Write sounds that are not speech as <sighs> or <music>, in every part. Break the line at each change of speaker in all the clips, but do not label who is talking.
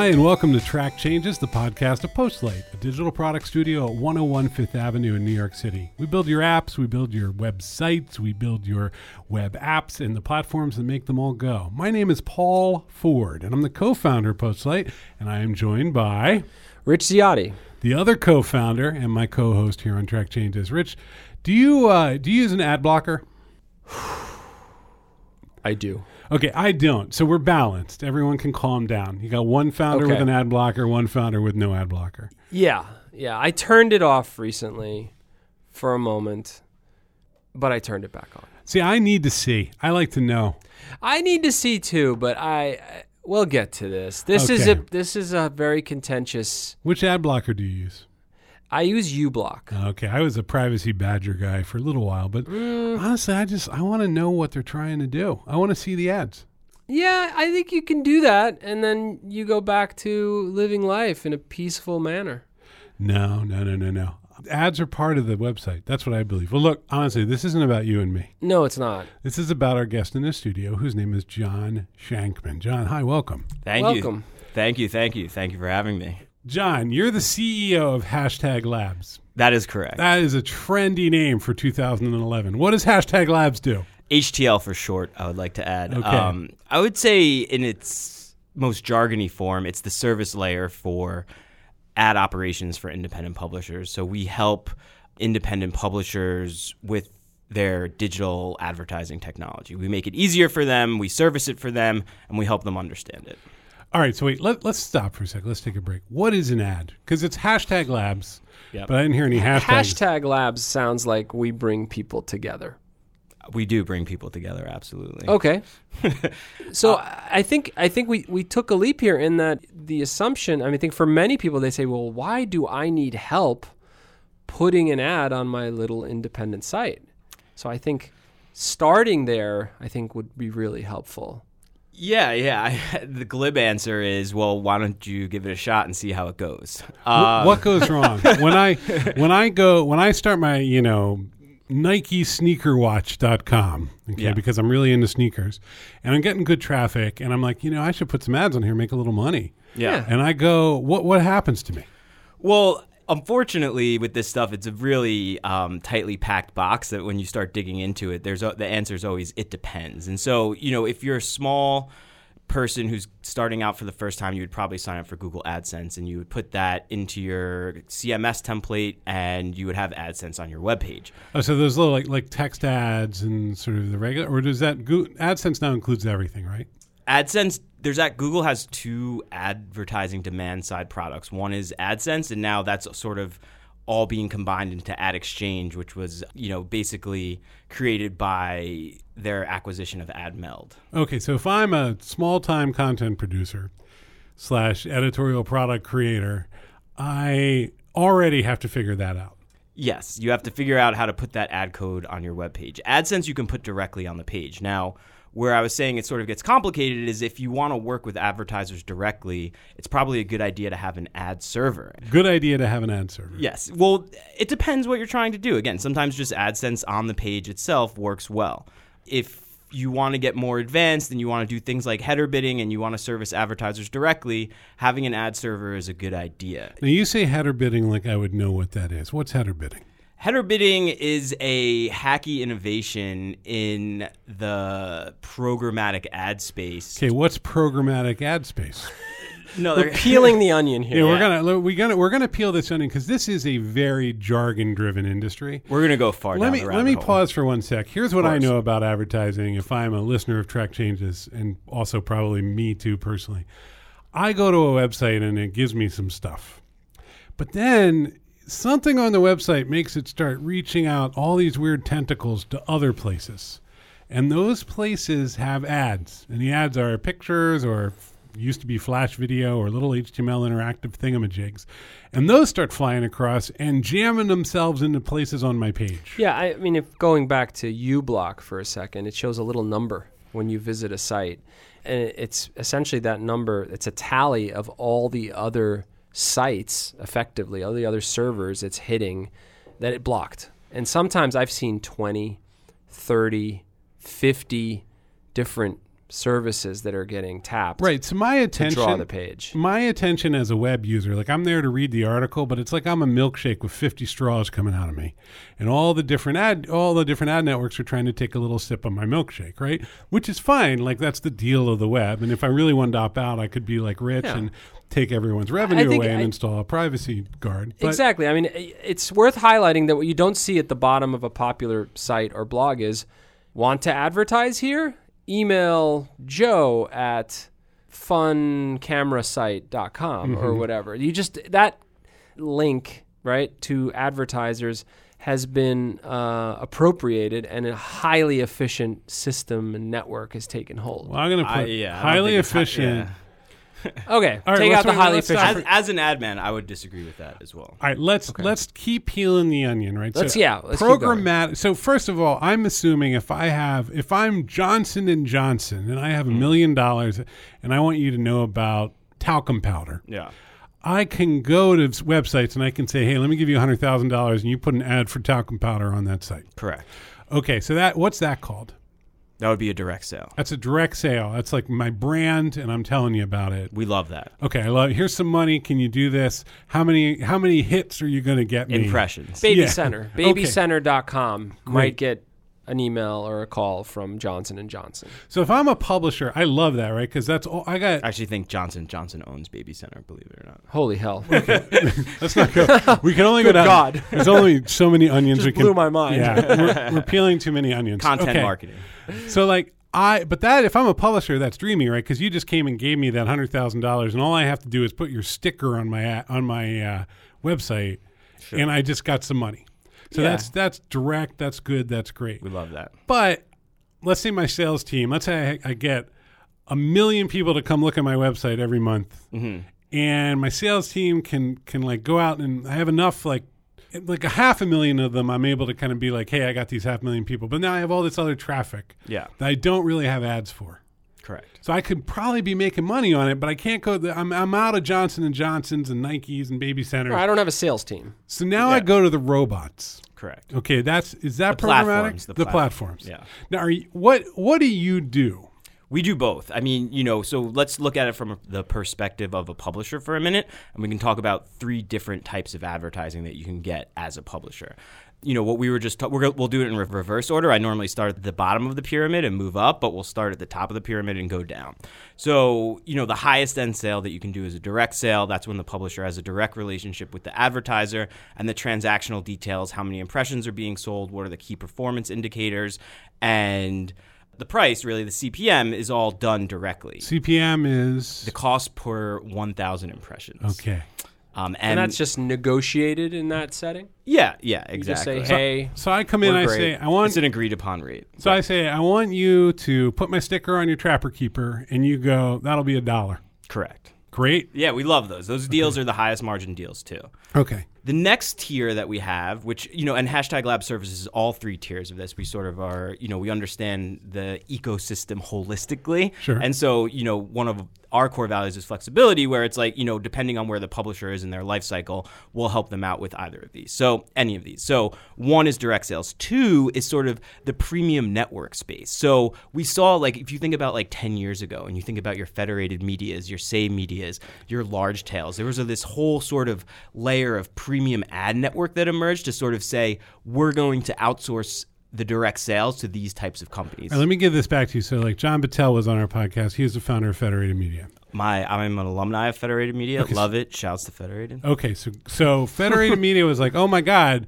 Hi, and welcome to Track Changes, the podcast of Postlight, a digital product studio at 101 Fifth Avenue in New York City. We build your apps, we build your websites, we build your web apps and the platforms that make them all go. My name is Paul Ford, and I'm the co founder of Postlight, and I am joined by
Rich Ziade.
the other co founder and my co host here on Track Changes. Rich, do you, uh, do you use an ad blocker? <sighs>
I do.
Okay, I don't. So we're balanced. Everyone can calm down. You got one founder
Okay.
with an ad blocker, one founder with no ad blocker.
Yeah, yeah. I turned it off recently for a moment, but I turned it back on.
See, I need to see. I like to know.
I need to see too, but I we'll get to this. This is
Okay.
a this is a very contentious.
Which ad blocker do you use?
I use uBlock.
Okay, I was a privacy badger guy for a little while, but
Mm.
honestly, I just I want to know what they're trying to do. I want to see the ads.
Yeah, I think you can do that, and then you go back to living life in a peaceful manner.
No, no, no, no, no. Ads are part of the website. That's what I believe. Well, look, honestly, this isn't about you and me.
No, it's not.
This is about our guest in the studio, whose name is John Shankman. John, hi, welcome.
Thank
Welcome.
you. Thank you. Thank you. Thank you for having me.
John, you're the CEO of Hashtag Labs.
That is correct.
That is a trendy name for 2011. What does Hashtag Labs do?
HTL for short, I would like to add.
Okay.
Um, I would say, in its most jargony form, it's the service layer for ad operations for independent publishers. So we help independent publishers with their digital advertising technology. We make it easier for them, we service it for them, and we help them understand it.
All right, so wait, let, let's stop for a second. Let's take a break. What is an ad? Because it's hashtag labs,
Yep.
but I didn't hear any hashtags.
Hashtag Labs sounds like we bring people together.
We do bring people together, absolutely.
Okay. <laughs> so uh, I think I think we, we took a leap here in that the assumption. I mean, I think for many people they say, well, why do I need help putting an ad on my little independent site? So I think starting there, I think would be really helpful.
Yeah, yeah. I, <laughs> the glib answer is, well, why don't you give it a shot and see how it goes?
Wh-
Um,
what goes wrong <laughs> when I when I go when I start my you know Nike sneakerwatch.com okay
Yeah.
because I'm really into sneakers and I'm getting good traffic and I'm like you know I should put some ads on here make a little money
yeah.
and I go what what happens to me
Well, unfortunately, with this stuff, it's a really um, tightly packed box that when you start digging into it, there's a, the answer is always it depends. And so, you know, if you're a small person who's starting out for the first time, you would probably sign up for Google AdSense and you would put that into your CMS template and you would have AdSense on your webpage.
oh so those little like like text ads and sort of the regular or does that AdSense now includes everything right
AdSense, there's that Google has two advertising demand side products. One is AdSense, and now that's sort of all being combined into Ad Exchange, which was you know basically created by their acquisition of AdMeld.
Okay, so if I'm a small time content producer slash editorial product creator, I already have to figure that out.
Yes, you have to figure out how to put that ad code on your web webpage. AdSense you can put directly on the page. Now, where I was saying it sort of gets complicated is if you want to work with advertisers directly, it's probably a good idea to have an ad server.
Good idea to have an ad server.
Yes. Well, it depends what you're trying to do. Again, sometimes just AdSense on the page itself works well. If you want to get more advanced and you want to do things like header bidding and you want to service advertisers directly, having an ad server is a good idea.
Now you say header bidding like I would know what that is. What's header bidding?
Header bidding is a hacky innovation in the programmatic ad space.
Okay, what's programmatic ad space? <laughs>
No,
We're
they're-
peeling <laughs> the onion here.
Yeah, we're
Yeah.
gonna we're gonna we're gonna peel this onion because this is a very jargon driven industry.
we're gonna go far
Let
down
me
the
let me
hole.
pause for one sec. Here's what I know about advertising. If I'm a listener of Track Changes, and also probably me too personally, I go to a website and it gives me some stuff, but then something on the website makes it start reaching out all these weird tentacles to other places, and those places have ads, and the ads are pictures or used to be flash video or little HTML interactive thingamajigs. And those start flying across and jamming themselves into places on my page.
Yeah, I mean, if going back to uBlock for a second, it shows a little number when you visit a site, and it's essentially that number. It's a tally of all the other sites, effectively, all the other servers it's hitting that it blocked. And sometimes I've seen 20, 30, 50 different services that are getting tapped
Right. So my
to
attention
draw the page.
my attention as a web user, like I'm there to read the article, but it's like I'm a milkshake with 50 straws coming out of me, and all the different ad, all the different ad networks are trying to take a little sip of my milkshake, right? Which is fine. Like that's the deal of the web. And if I really wanted to opt out, I could be like rich
Yeah.
and take everyone's revenue away and
I-
install a privacy guard. But
exactly. I mean, it's worth highlighting that what you don't see at the bottom of a popular site or blog is want to advertise here? Email Joe at funcamerasite.com or whatever. You just, that link, right, to advertisers has been uh, appropriated and a highly efficient system and network has taken hold.
Well, I'm going to put
I don't
highly
think it's hi-
efficient.
yeah. <laughs>
Okay,
All right,
take out the highly
let's
efficient.
As, as an ad man, I would disagree with that as well.
All right, let's let's keep peeling the onion, right?
Let's- yeah, let's keep going.
programmatic. So first of all, I'm assuming if I have if I'm Johnson and Johnson and I have a mm. million dollars and I want you to know about talcum powder,
Yeah.
I can go to websites and I can say, hey, let me give you hundred thousand dollars and you put an ad for talcum powder on that site.
Correct.
Okay, so that what's that called?
That would be a direct sale.
That's a direct sale. That's like my brand, and I'm telling you about it.
We love that.
Okay, I love. Here's some money. Can you do this? How many how many hits are you going to get me?
Impressions.
Baby
Yeah.
Center. <laughs> Babycenter.com
Great.
might get an email or a call from Johnson and Johnson.
So if I'm a publisher, I love that, right? Because that's all I got.
I actually think Johnson Johnson owns Baby Center, believe it or not.
Holy hell. <laughs>
Let's not go. We can only go
Good
down.
God.
There's only so many <laughs> onions
Just
we can.
blew my mind.
Yeah, we're, we're peeling too many onions.
Content
Okay.
marketing.
So like I, but that if I'm a publisher, that's dreamy, right? Because you just came and gave me that hundred thousand dollars, and all I have to do is put your sticker on my on my uh, website, and I just got some money. So
Yeah.
that's that's direct. That's good. That's great.
We love that.
But let's say my sales team. Let's say I, I get a million people to come look at my website every month, mm-hmm. and my sales team can can like go out and I have enough like like a half a million of them. I'm able to kind of be like, hey, I got these half million people, but now I have all this other traffic
Yeah.
that I don't really have ads for.
Correct.
So I could probably be making money on it, but I can't go. The, I'm I'm out of Johnson and Johnsons and Nikes and Baby Centers.
I don't have a sales team.
So now I go to the robots.
Correct.
Okay, that's is that
The
programmatic?
platforms, the
platforms.
platforms, yeah.
Now, are you, what what do you do?
We do both. I mean, you know, so let's look at it from the perspective of a publisher for a minute, and we can talk about three different types of advertising that you can get as a publisher. You know, what we were just ta- we're, we'll do it in re- reverse order. I normally start at the bottom of the pyramid and move up, but we'll start at the top of the pyramid and go down. So, you know, the highest end sale that you can do is a direct sale. That's when the publisher has a direct relationship with the advertiser and the transactional details, how many impressions are being sold, what are the key performance indicators, and the price, really, the CPM, is all done directly.
CPM is
The cost per 1,000 impressions.
okay.
Um,
And,
and,
that's just negotiated in that setting.
yeah, yeah,
You just
exactly.
say, hey,
So I come in, I
great.
say, I want.
it's an agreed upon rate.
So I say, I want you to put my sticker on your Trapper Keeper, and you go, that'll be a dollar.
Correct.
Great.
Yeah, we love those. Those deals are the highest margin deals, too.
Okay.
The next tier that we have, which, you know, and hashtag lab services, all three tiers of this, we sort of are, you know, we understand the ecosystem holistically.
Sure.
And so, you know, one of our core values is flexibility, where it's like, you know, depending on where the publisher is in their life cycle, we'll help them out with either of these. So, any of these. So, one is direct sales. Two is sort of the premium network space. So, we saw, like, if you think about like 10 years ago and you think about your federated medias, your say medias, your large tails, there was a, this whole sort of layer of premium ad network that emerged to sort of say, we're going to outsource the direct sales to these types of companies.
Right, let me give this back to you. So, like, John Battelle was on our podcast. He was the founder of Federated Media.
My, I'm an alumni of Federated Media. Love it. Shouts to Federated.
Okay, so so Federated <laughs> Media was like, oh my god,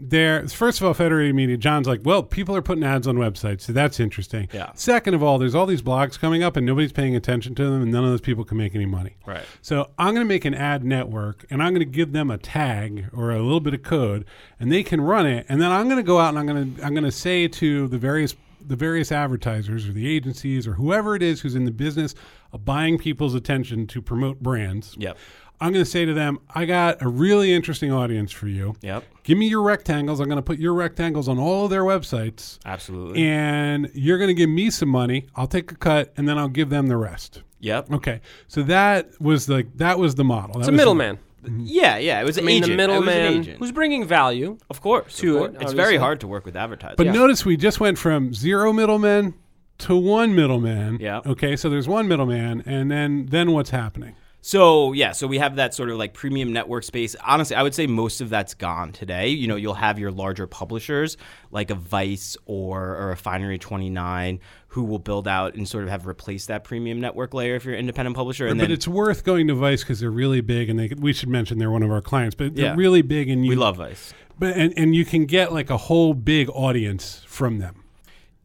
there. First of all, Federated Media. John's like, well, people are putting ads on websites, so that's interesting.
Yeah.
Second of all, there's all these blogs coming up, and nobody's paying attention to them, and none of those people can make any money.
Right.
So I'm going to make an ad network, and I'm going to give them a tag or a little bit of code, and they can run it. And then I'm going to go out and I'm going to I'm going to say to the various the various advertisers or the agencies or whoever it is who's in the business of buying people's attention to promote brands.
Yep.
I'm going to say to them, I got a really interesting audience for you.
Yep.
Give me your rectangles. I'm going to put your rectangles on all of their websites,
Absolutely.
and you're going to give me some money. I'll take a cut, and then I'll give them the rest.
yep.
Okay, so that was like that was the model. That
it's a
was-
middleman. Mhm.
Yeah, yeah. It was
I
an
mean,
agent.
the
It was an
middleman who's bringing value.
of course.
to
of
it,
course. It's very hard to work with advertisers.
But
Yeah.
notice we just went from zero middlemen to one middleman.
Yeah.
Okay, so there's one middleman, and then then what's happening?
So yeah, so we have that sort of like premium network space. Honestly, I would say most of that's gone today. You know, you'll have your larger publishers like a Vice or, or a Refinery29 who will build out and sort of have replaced that premium network layer if you're an independent publisher. And
but
then
it's worth going to Vice because they're really big, and they we should mention they're one of our clients, but they're
Yeah.
really big, and you
we love Vice.
but and, and you can get like a whole big audience from them.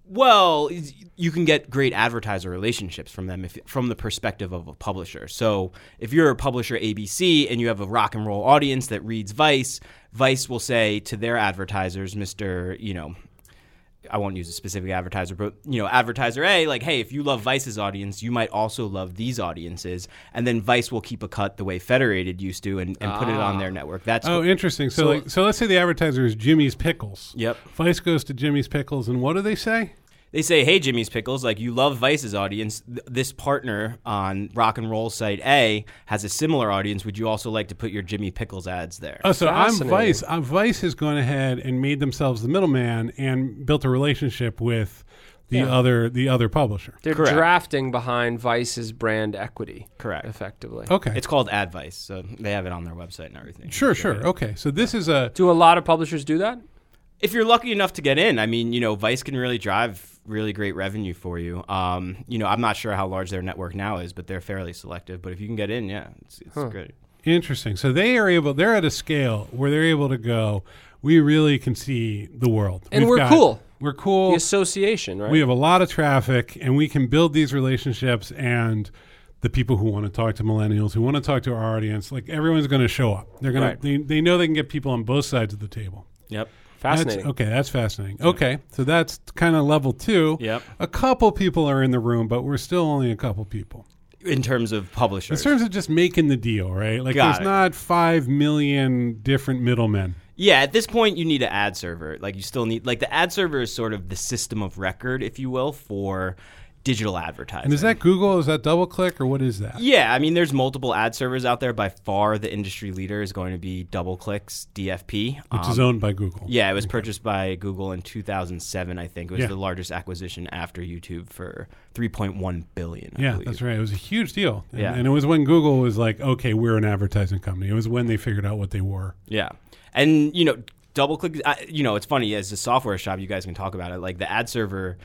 Well, you can get great advertiser relationships from them if, from the perspective of a publisher. So, if you're a publisher ABC and you have a rock and roll audience that reads Vice, Vice will say to their advertisers, Mr. You know, I won't use a specific advertiser, but you know, advertiser A, like, hey, if you love Vice's audience, you might also love these audiences, and then Vice will keep a cut the way Federated used to and, and put it on their ah. network. That's
Oh, interesting. So,
So-
like, so let's say the advertiser is Jimmy's Pickles.
Yep.
Vice goes to Jimmy's Pickles, and what do they say?
They say, "Hey, Jimmy's Pickles, like you love Vice's audience. Th- this partner on Rock and Roll site A has a similar audience. Would you also like to put your Jimmy Pickles ads there?"
Oh, so I'm
Fascinating.
Vice. Uh, Vice has gone ahead and made themselves the middleman and built a relationship with the
Yeah.
other the other publisher.
They're
Correct.
drafting behind Vice's brand equity,
Correct.
effectively.
Okay.
It's called AdVice, so they have it on their website and everything.
sure, sure. Okay. So this is a
Do a lot of publishers do that?
If you're lucky enough to get in, I mean, you know, Vice can really drive really great revenue for you. Um, you know, I'm not sure how large their network now is, but they're fairly selective. But if you can get in, yeah, it's, it's great.
interesting. So they are able. They're at a scale where they're able to go. We really can see the world,
And
We've
we're
got-
cool.
We're cool.
The association, right?
We have a lot of traffic, and we can build these relationships. And the people who want to talk to millennials, who want to talk to our audience, like everyone's going to show up. They're going
Right.
to. They, they know they can get people on both sides of the table.
Yep.
Fascinating.
That's, okay, that's fascinating. Okay, so that's kind of level two.
Yep.
A couple people are in the room, but we're still only a couple people.
In terms of publishers.
In terms of just making the deal, right? Like,
Got
there's
it.
not five million different middlemen.
Yeah, at this point, you need an ad server. Like, you still need, like, the ad server is sort of the system of record, if you will, for digital advertising.
And is that Google? Is that DoubleClick, or what is that?
Yeah, I mean, there's multiple ad servers out there. By far, the industry leader is going to be DoubleClick's DFP,
Which
Um,
is owned by Google.
Yeah, it was purchased by Google in 2007. I think it was
Yeah.
the largest acquisition after YouTube for 3.1 billion. I
Yeah,
believe.
that's right. It was a huge deal. And,
Yeah.
and it was when Google was like, okay, we're an advertising company. It was when they figured out what they were.
Yeah, and you know, DoubleClick. I, you know, it's funny as a software shop, you guys can talk about it. Like the ad server,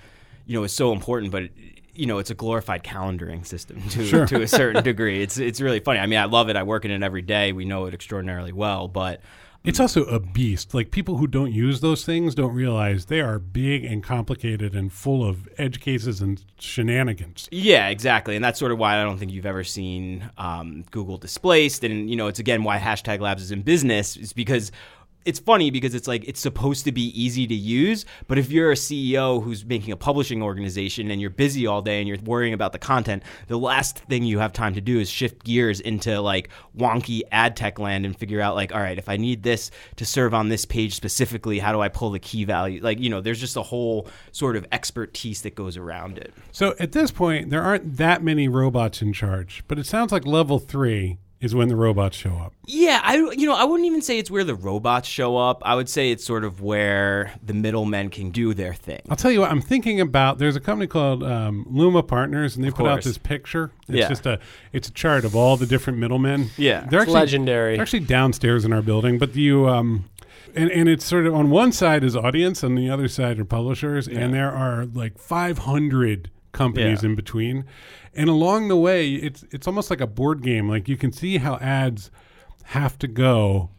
you know, is so important, but. You know, it's a glorified calendaring system <laughs> to
Sure.
to a certain <laughs> degree. It's it's really funny. I mean, I love it. I work in it every day. We know it extraordinarily well. But
It's also a beast. Like people who don't use those things don't realize they are big and complicated and full of edge cases and shenanigans.
Yeah, exactly, and that's sort of why I don't think you've ever seen um, Google displaced, and you know, it's again why hashtag Labs is in business is because it's funny because it's like it's supposed to be easy to use, but if you're a CEO who's making a publishing organization and you're busy all day and you're worrying about the content, the last thing you have time to do is shift gears into like wonky ad tech land and figure out like, all right, if I need this to serve on this page specifically, how do I pull the key value? Like, you know, there's just a whole sort of expertise that goes around it.
So at this point, there aren't that many robots in charge, but it sounds like level three is when the robots show up.
Yeah, I you know I wouldn't even say it's where the robots show up. I would say it's sort of where the middlemen can do their thing.
I'll tell you what, I'm thinking about. There's a company called um, Luma Partners, and they put out this picture. It's
Yeah.
just a it's a chart of all the different middlemen.
Yeah.
they're
It's
actually
legendary.
They're actually downstairs in our building, but you um, and and it's sort of on one side is audience, and the other side are publishers, and there are like 500 companies
Yeah.
in between, and along the way, it's it's almost like a board game. Like you can see how ads have to go.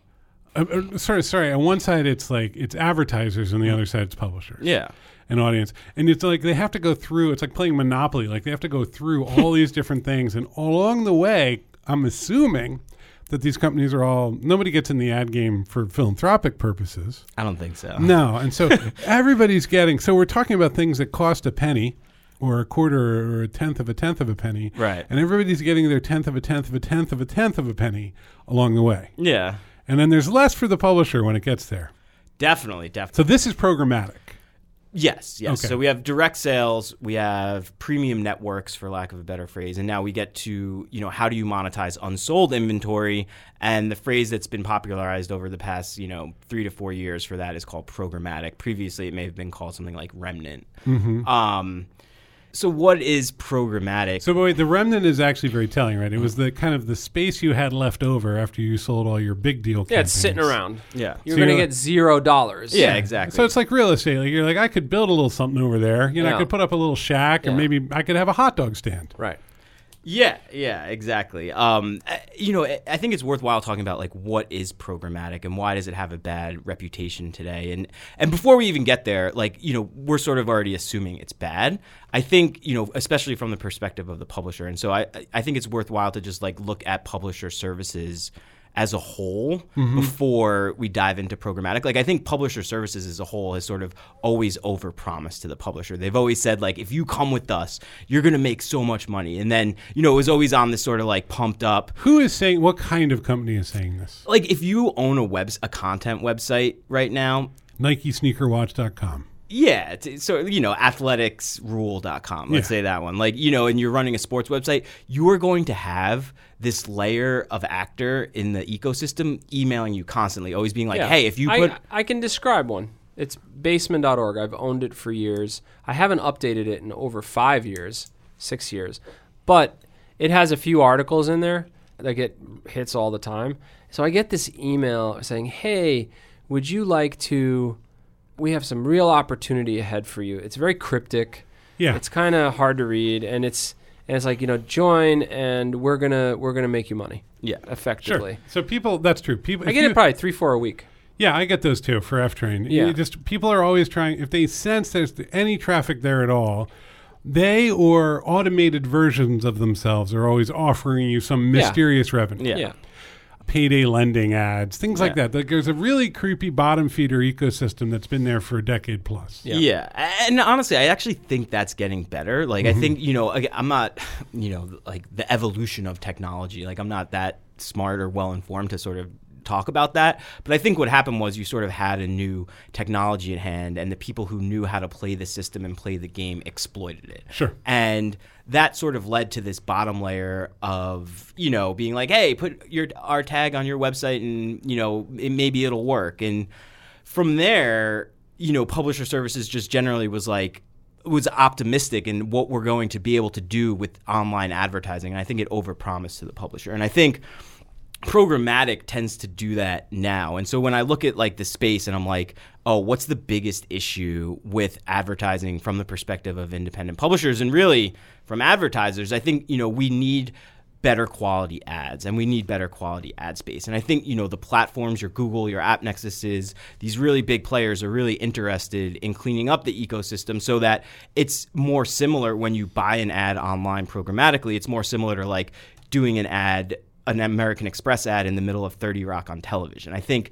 Uh, uh, sorry, sorry. On one side, it's like it's advertisers, and the other side, it's publishers
Yeah.
an audience. And it's like they have to go through, it's like playing Monopoly. Like they have to go through all <laughs> these different things. And along the way, I'm assuming that these companies are all, nobody gets in the ad game for philanthropic purposes.
I don't think so.
No. And so <laughs> everybody's getting, so we're talking about things that cost a penny or a quarter or a tenth of a tenth of a penny.
Right.
And everybody's getting their tenth of a tenth of a tenth of a tenth of a penny along the way.
Yeah.
And then there's less for the publisher when it gets there.
Definitely, definitely.
So this is programmatic.
Yes, yes.
Okay.
So we have direct sales, we have premium networks, for lack of a better phrase, and now we get to you know how do you monetize unsold inventory? And the phrase that's been popularized over the past you know three to four years for that is called programmatic. Previously, it may have been called something like remnant. Hmm. Um, So what is programmatic?
So wait, the remnant is actually very telling, right? It was the kind of the space you had left over after you sold all your big deal.
Yeah, it's sitting around.
yeah.
You're
So
going to
you're-
get zero dollars.
Yeah, exactly.
So it's like real estate. Like you're like, I could build a little something over there. You know, I could put up a little shack, or
Yeah.
maybe I could have a hot dog stand.
Right.
Yeah, yeah, exactly. Um, uh, you know, I think it's worthwhile talking about like what is programmatic and why does it have a bad reputation today. And and before we even get there, like you know, we're sort of already assuming it's bad. I think you know, especially from the perspective of the publisher. And so I I think it's worthwhile to just like look at publisher services as a whole mm-hmm. before we dive into programmatic. Like I think publisher services as a whole has sort of always overpromised to the publisher. They've always said like if you come with us, you're going to make so much money. And then, you know, it was always on this sort of like pumped up
Who is saying? What kind of company is saying this?
like if you own a web a content website right now,
NikeSneakerWatch.com.
Yeah, so you know, athleticsrule.com. Let's
Yeah.
say that one. Like, you know, and you're running a sports website, you are going to have this layer of actor in the ecosystem emailing you constantly, always being like,
Yeah.
"Hey, if you
I,
put
I can describe one. It's basement.org. I've owned it for years. I haven't updated it in over five years, six years. But it has a few articles in there that get hits all the time. So I get this email saying, Hey, would you like to? We have some real opportunity ahead for you. It's very cryptic.
Yeah.
It's kind of hard to read, and it's and it's like you know join, and we're gonna we're gonna make you money
yeah,
effectively.
Sure. So people, that's true. People,
I get
you-
it probably three four a week.
Yeah, I get those too for Ftrain.
Yeah.
You just people are always trying. If they sense there's any traffic there at all, they or automated versions of themselves are always offering you some
Yeah.
mysterious revenue.
yeah,
yeah.
Payday lending ads, things like that. Like, there's a really creepy bottom feeder ecosystem that's been there for a decade plus.
Yeah.
Yeah. And honestly, I actually think that's getting better. Like, I mm-hmm. think, you know, I'm not, <laughs> you know, like the evolution of technology. Like, I'm not that smart or well informed to sort of talk about that. But I think what happened was you sort of had a new technology at hand, and the people who knew how to play the system and play the game exploited it.
Sure.
And that sort of led to this bottom layer of, you know, being like, hey, put your our tag on your website and, you know, it, maybe it'll work. And from there, you know, publisher services just generally was like was optimistic in what we're going to be able to do with online advertising. And I think it overpromised to the publisher. And I think programmatic tends to do that now. And so when I look at like the space and I'm like, oh, what's the biggest issue with advertising from the perspective of independent publishers and really from advertisers, I think, you know, we need better quality ads and we need better quality ad space. And I think, you know, the platforms, your Google, your AppNexuses, these really big players are really interested in cleaning up the ecosystem so that it's more similar when you buy an ad online programmatically. It's more similar to like doing an ad, an American Express ad in the middle of 30 Rock on television. I think,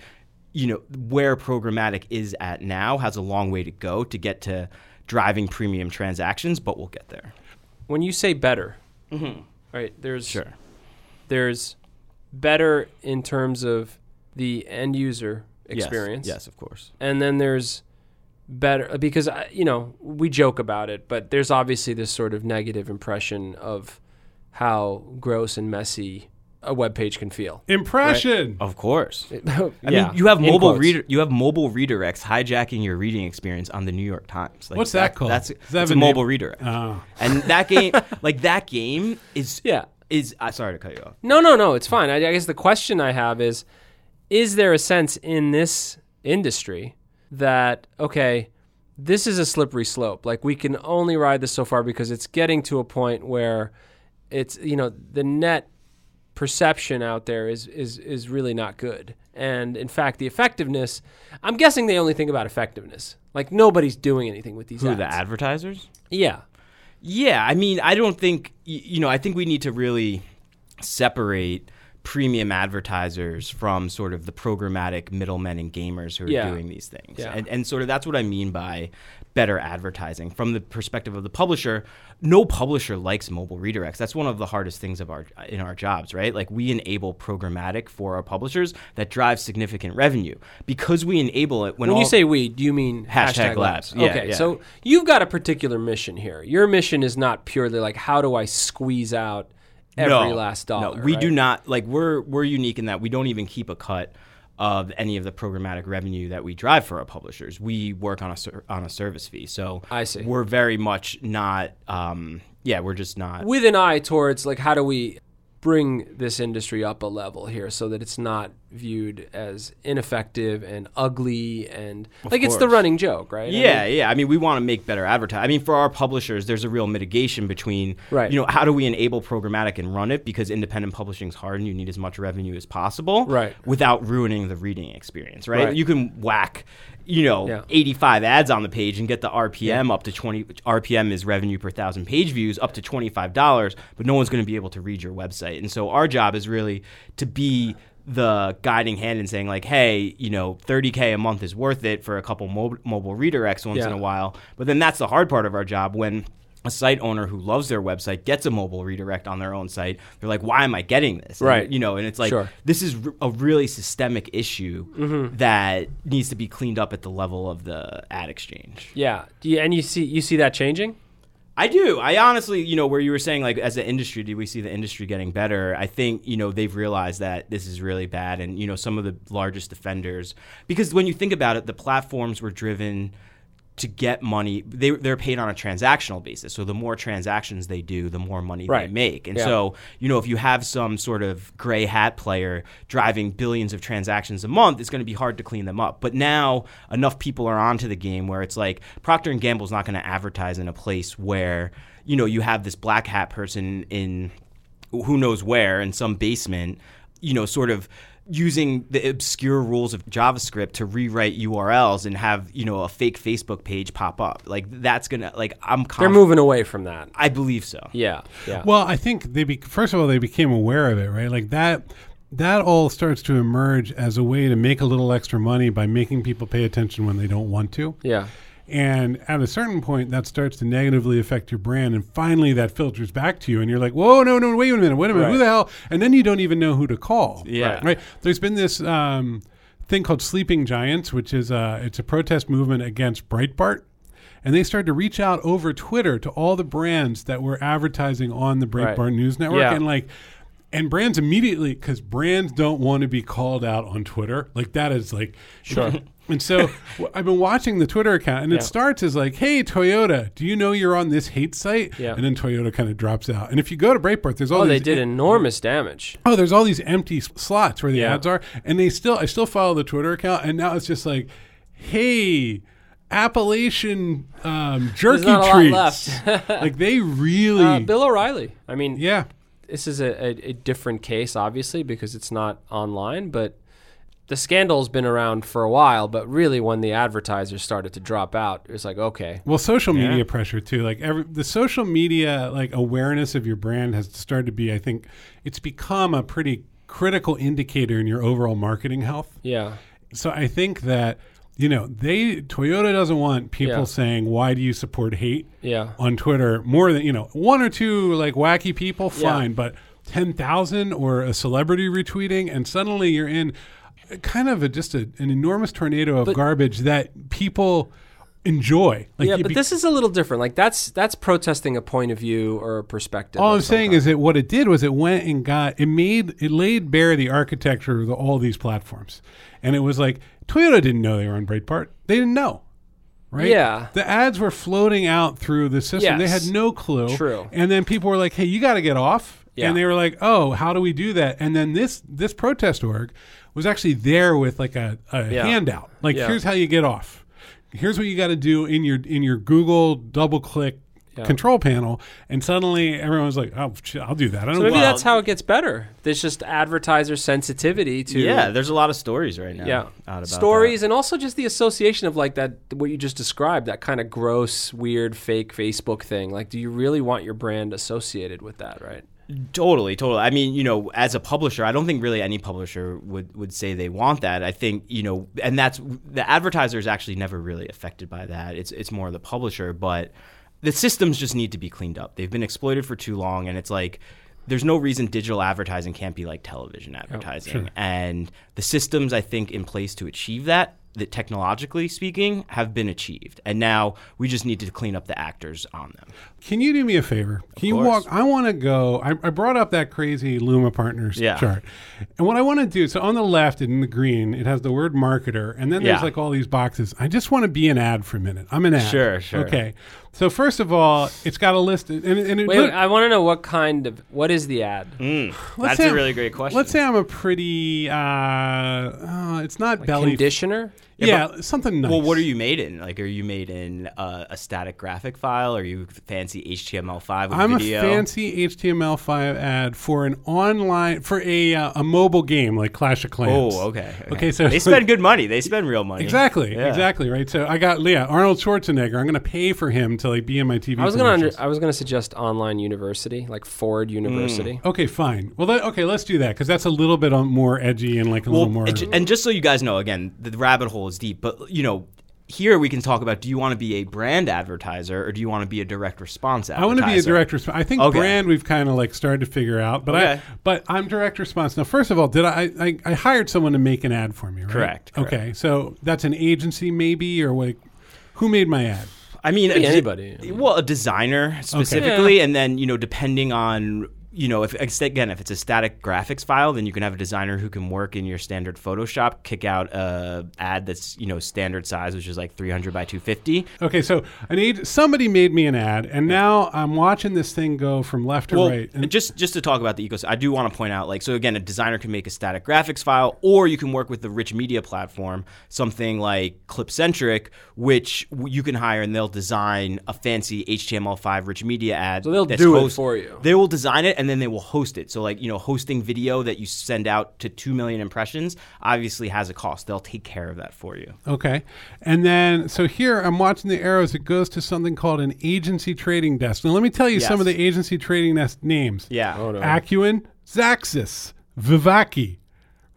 you know, where programmatic is at now has a long way to go to get to driving premium transactions, but we'll get there.
when you say better, right? There's
Mm-hmm. Sure.
there's better in terms of the end user
Yes.
experience.
Yes, of course.
And then there's better because I- you know we joke about it, but there's obviously this sort of negative impression of how gross and messy a web page can feel.
Impression.
Of course.
yeah, <laughs>
I mean, you have
in
mobile
quotes.
reader, you have mobile redirects hijacking your reading experience on the New York Times. Like,
What's that called?
That's,
Does that
that's a
a name?
mobile redirect.
Oh.
and that <laughs> game, like that game, is
Yeah.
is. I uh, sorry to cut you off.
No, no, no. It's fine. I, I guess the question I have is: Is there a sense in this industry that okay, this is a slippery slope? Like we can only ride this so far because it's getting to a point where it's you know the net perception out there is is is really not good. And in fact, the effectiveness. I'm guessing they only think about effectiveness. Like nobody's doing anything with these
Who
ads.
the advertisers?
Yeah.
Yeah, I mean, I don't think you know. I think we need to really separate premium advertisers from sort of the programmatic middlemen and gamers who are
Yeah.
doing these things.
Yeah.
And, and sort of that's what I mean by better advertising from the perspective of the publisher. No publisher likes mobile redirects. That's one of the hardest things of our in our jobs, right? Like we enable programmatic for our publishers that drives significant revenue because we enable it when,
When you say we, do you mean
Hashtag
hashtag,
labs.
labs?
Yeah,
okay,
yeah.
so you've got a particular mission here. Your mission is not purely like how do I squeeze out every
no,
last dollar.
No, we do not like we're we're unique in that we don't even keep a cut of any of the programmatic revenue that we drive for our publishers. We work on a on a service fee, so
I see.
We're very much not. Um, yeah, we're just not.
with an eye towards like how do we bring this industry up a level here so that it's not viewed as ineffective and ugly and like it's the running joke, right? I
Yeah,
mean,
yeah. I mean, we want to make better advertising. I mean, for our publishers, there's a real mitigation between,
Right.
you know, how do we enable programmatic and run it because independent publishing is hard and you need as much revenue as possible,
Right.
Without ruining the reading experience, right?
Right.
You can whack, you know,
Yeah.
85 ads on the page and get the RPM up to 20. RPM is revenue per thousand page views up to $25, but no one's going to be able to read your website. And so our job is really to be the guiding hand and saying like, hey, you know, 30k a month is worth it for a couple mo- mobile redirects once in a while. But then that's the hard part of our job when a site owner who loves their website gets a mobile redirect on their own site. They're like, why am I getting this? And,
Right.
you know, and it's like
Sure.
this is r- a really systemic issue
Mm-hmm.
that needs to be cleaned up at the level of the ad exchange.
Yeah. Do you, and you see you see that changing?
I do. I honestly, you know, where you were saying like as an industry, do we see the industry getting better? I think, you know, they've realized that this is really bad and, you know, some of the largest offenders because when you think about it, the platforms were driven to get money. They they're paid on a transactional basis. So the more transactions they do, the more money
Right.
they make. And
Yeah.
so, you know, if you have some sort of gray hat player driving billions of transactions a month, it's going to be hard to clean them up. But now enough people are onto the game where it's like Procter and Gamble's not going to advertise in a place where, you know, you have this black hat person in who knows where in some basement, you know, sort of using the obscure rules of JavaScript to rewrite URLs and have, you know, a fake Facebook page pop up. Like that's going to like I'm
They're moving away from that.
I believe so.
Yeah. Yeah.
Well, I think they be, first of all they became aware of it, right? Like that that all starts to emerge as a way to make a little extra money by making people pay attention when they don't want to.
yeah.
And at a certain point, that starts to negatively affect your brand. And finally, that filters back to you. And you're like, whoa, no, no, wait a minute, wait a minute,
Right.
who the hell? And then you don't even know who to call.
Yeah.
Right. There's been this um, thing called Sleeping Giants, which is uh, it's a protest movement against Breitbart. And they started to reach out over Twitter to all the brands that were advertising on the Breitbart
Right.
News Network.
Yeah.
And like, and brands immediately, because brands don't want to be called out on Twitter. Like, that is like,
Sure. <laughs>
and so <laughs> I've been watching the Twitter account, and
Yeah.
it starts as like, "Hey Toyota, do you know you're on this hate site?"
Yeah.
And then Toyota kind of drops out. And if you go to Breitbart, there's all
Oh,
these
they did enormous damage.
oh, there's all these empty slots where the
Yeah.
ads are, and they still I still follow the Twitter account, and now it's just like, "Hey." Appalachian um, jerky
not a lot
treats. <laughs> like they <laughs> really,
Uh, Bill O'Reilly. I mean,
yeah.
this is a, a, a different case, obviously, because it's not online, but the scandal's been around for a while. But really, when the advertisers started to drop out, it was like, okay,
Well, social media
Yeah.
pressure too. Like every the social media like awareness of your brand has started to be. I think it's become a pretty critical indicator in your overall marketing health.
yeah,
So I think that you know they Toyota doesn't want people
Yeah.
saying why do you support hate
yeah,
on Twitter more than you know one or two like wacky people
Yeah.
fine, but ten thousand or a celebrity retweeting and suddenly you're in kind of a, just a, an enormous tornado of
But-
garbage that people enjoy. Like
yeah. But
be-
this is a little different. Like that's that's protesting a point of view or a perspective.
All I'm saying
kind.
is that what it did was it went and got it made it laid bare the architecture of the, all these platforms, and it was like Toyota didn't know they were on Breitbart. They didn't know, right?
Yeah.
The ads were floating out through the system. They had no clue.
True.
And then people were like, "Hey, you got to get off."
Yeah.
And they were like, "Oh, how do we do that?" And then this this protest org was actually there with like a, a
Yeah.
handout. Like,
Yeah.
here's how you get off. Here's what you got to do in your in your Google DoubleClick
Yeah.
control panel, and suddenly everyone's like, "Oh, shit, I'll do that." I don't
So maybe
know.
that's how it gets better. There's just advertiser sensitivity to
Yeah, there's a lot of stories right now.
yeah
out about
stories and also just the association of like that what you just described that kind of gross weird fake facebook thing like do you really want your brand associated with that right
that. Totally, totally. I mean, you know, as a publisher, I don't think really any publisher would would say they want that. I think you know, and that's the advertiser is actually never really affected by that. It's it's more the publisher, but the systems just need to be cleaned up. They've been exploited for too long, and it's like. There's no reason digital advertising can't be like television oh, advertising.
sure.
And the systems I think in place to achieve that that technologically speaking have been achieved, and now we just need to clean up the actors on them.
Can you do me a favor? Can you walk? I want to go. I, I brought up that crazy Luma Partners
Yeah.
chart, and what I want to do. So on the left in the green, it has the word marketer, and then there's
Yeah.
like all these boxes. I just want to be an ad for a minute. I'm an ad.
Sure, sure.
Okay. So first of all, it's got a list, and, and it
Wait,
look-
I want to know what kind of what is the ad?
Mm, that's
say
a
I'm-
really great question.
Let's say I'm a pretty. Uh, uh, it's not belly.
Conditioner?
Yeah, something nice.
Well, what are you made in? Like, are you made in uh, a static graphic file? Are you fancy HTML5 with
I'm
video?
a fancy HTML5 ad for an online for a uh, a mobile game like Clash of Clans.
Oh, okay,
Okay, so-
they <laughs> spend good money. They spend real money.
Exactly,
Yeah.
exactly, right. So I got Leah, Arnold Schwarzenegger. I'm going to pay for him to like be in my TV.
I was gonna under. I was gonna suggest online university, like Ford University.
Okay, fine. Well, that, okay, let's do that because that's a little bit more edgy and like a
Well,
little more.
and just so you guys know, again, the rabbit hole is deep. But you know, here we can talk about: Do you want to be a brand advertiser or do you want to be a direct response advertiser?
I want to be a direct response. I think
Okay.
brand we've kind of like started to figure out, but I but I'm direct response. Now, first of all, did I, I I hired someone to make an ad for me? Right?
Correct, correct.
Okay, so that's an agency maybe or like who made my ad?
I mean,
Could
a-
anybody.
Well, a designer specifically, and then you know, depending on you know, if again, if it's a static graphics file, then you can have a designer who can work in your standard Photoshop, kick out a ad that's you know standard size, which is like 300 by 250.
Okay, so I need somebody made me an ad, and now I'm watching this thing go from left to
Well,
right. And
just just to talk about the ecosystem, I do want to point out, like, so again, a designer can make a static graphics file, or you can work with the rich media platform, something like Clipcentric, which you can hire and they'll design a fancy HTML5 rich media ad.
So they'll
that's
do it for you.
They will design it and then they will host it. So, like, you know, hosting video that you send out to two million impressions obviously has a cost. They'll take care of that for you.
Okay. And then, so here I'm watching the arrows. It goes to something called an agency trading desk. Now, let me tell you some of the agency trading desk names.
Yeah.
Oh, no.
Accuen, Xaxis, Vivaki,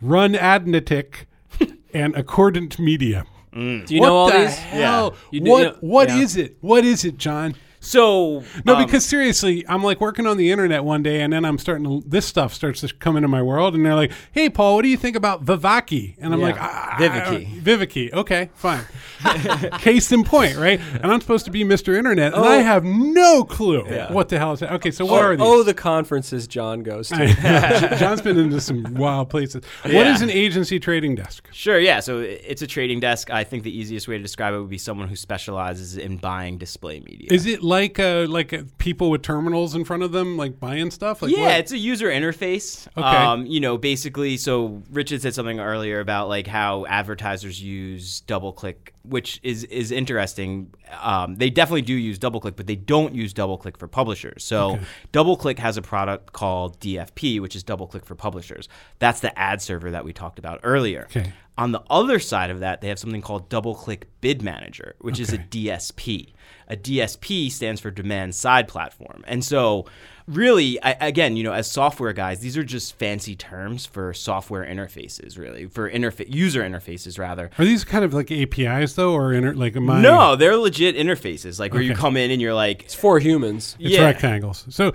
Run Adnetik, <laughs> and Accordant Media. Mm.
Do you
what
know all
the
these?
hell?
You do-
what
you know-
What
yeah.
is it? What is it, John?
So,
No,
um,
because seriously, I'm like working on the internet one day, and then I'm starting to. This stuff starts to come into my world, and they're like, "Hey, Paul, what do you think about Vivaki?" And I'm
Yeah.
like, ah,
Vivaki.
Vivaki. Okay, fine. <laughs> Case in point, right? And I'm supposed to be Mr. Internet, and I
Oh.
have no clue
Yeah.
what the hell is that. Okay, so what are these?
Oh, the conferences John goes to. <laughs>
John's been into some wild places. What
Yeah.
is an agency trading desk?
Sure, yeah. So it's a trading desk. I think the easiest way to describe it would be someone who specializes in buying display media.
Is it like uh, like uh, people with terminals in front of them, like buying stuff? Like
yeah,
what?
it's a user interface.
Okay.
Um, you know, basically, so Richard said something earlier about like how advertisers use DoubleClick, which is is interesting. Um, they definitely do use DoubleClick, but they don't use DoubleClick for publishers. So DoubleClick has a product called DFP, which is DoubleClick for publishers. That's the ad server that we talked about earlier.
Okay.
On the other side of that, they have something called DoubleClick Bid Manager, which is a DSP. A DSP stands for Demand Side Platform. And so, really, I, again, you know, as software guys, these are just fancy terms for software interfaces, really, for interfa- user interfaces, rather.
Are these kind of like APIs though, or inter- like am I?
No, they're legit interfaces, like where you come in and you're like,
It's for humans.
it's
yeah.
rectangles. So,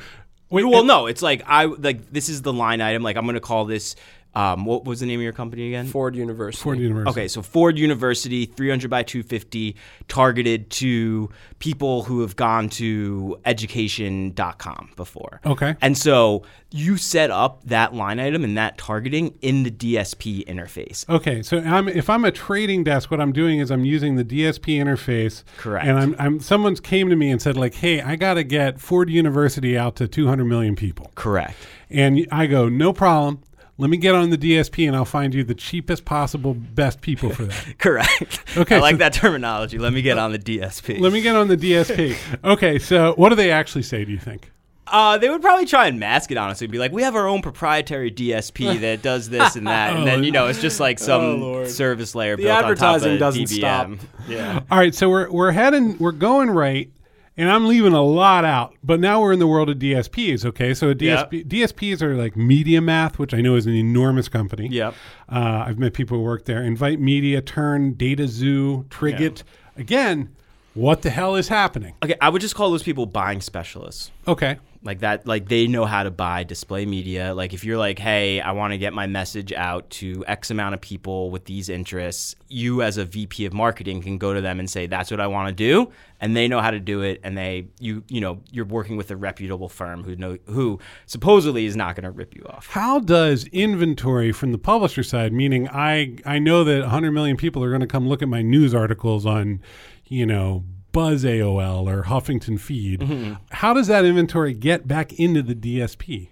wait,
well, no, it's like I like this is the line item. Like I'm going to call this. Um, what was the name of your company again?
Ford University.
Ford University.
Okay, so Ford University, 300 by 250, targeted to people who have gone to education.com before.
Okay.
And so you set up that line item and that targeting in the DSP interface.
Okay, so I'm, if I'm a trading desk, what I'm doing is I'm using the DSP interface.
Correct.
And I'm, I'm someone's came to me and said like, "Hey, I got to get Ford University out to 200 million people."
Correct.
And I go, "No problem. Let me get on the DSP and I'll find you the cheapest possible best people for that." <laughs>
Correct.
Okay,
I like
so-
that terminology. Let me get on the DSP.
Let me get on the DSP. Okay, so what do they actually say, do you think?
Uh, they would probably try and mask it, honestly. Be like, we have our own proprietary DSP <laughs> that does this and that. And then, you know, it's just like some
Lord.
service layer
The
built
advertising
on top of
doesn't
DBM. Yeah.
All right, so we're we're heading we're going right, and I'm leaving a lot out. But now we're in the world of DSPs. Okay, so a DSP DSPs are like MediaMath, which I know is an enormous company.
Yep.
Uh, I've met people who work there. Invite Media, Turn, Data Zoo, Triggit. Again, what the hell is happening?
Okay, I would just call those people buying specialists.
Okay,
Like that, like they know how to buy display media. Like if you're like, hey, I want to get my message out to X amount of people with these interests, you as a VP of marketing can go to them and say, that's what I want to do, and they know how to do it. And they, you, you know, you're working with a reputable firm who know who supposedly is not going to rip you off.
How does inventory from the publisher side, meaning I I know that 100 million people are going to come look at my news articles on, you know, Buzz AOL or Huffington Feed.
Mm-hmm.
How does that inventory get back into the DSP?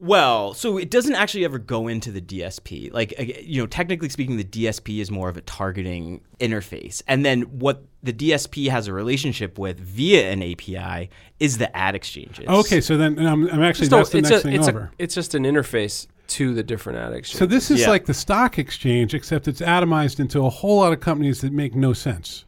Well, so it doesn't actually ever go into the DSP. Like, uh, you know, technically speaking, the DSP is more of a targeting interface. And then what the DSP has a relationship with via an API is the ad exchanges.
Okay, so then I'm, I'm actually
So
that's the
it's
next
a,
thing
it's
over.
a, it's just an interface to the different ad exchanges.
so this is
Yeah.
like the stock exchange, except it's atomized into a whole lot of companies that make no sense.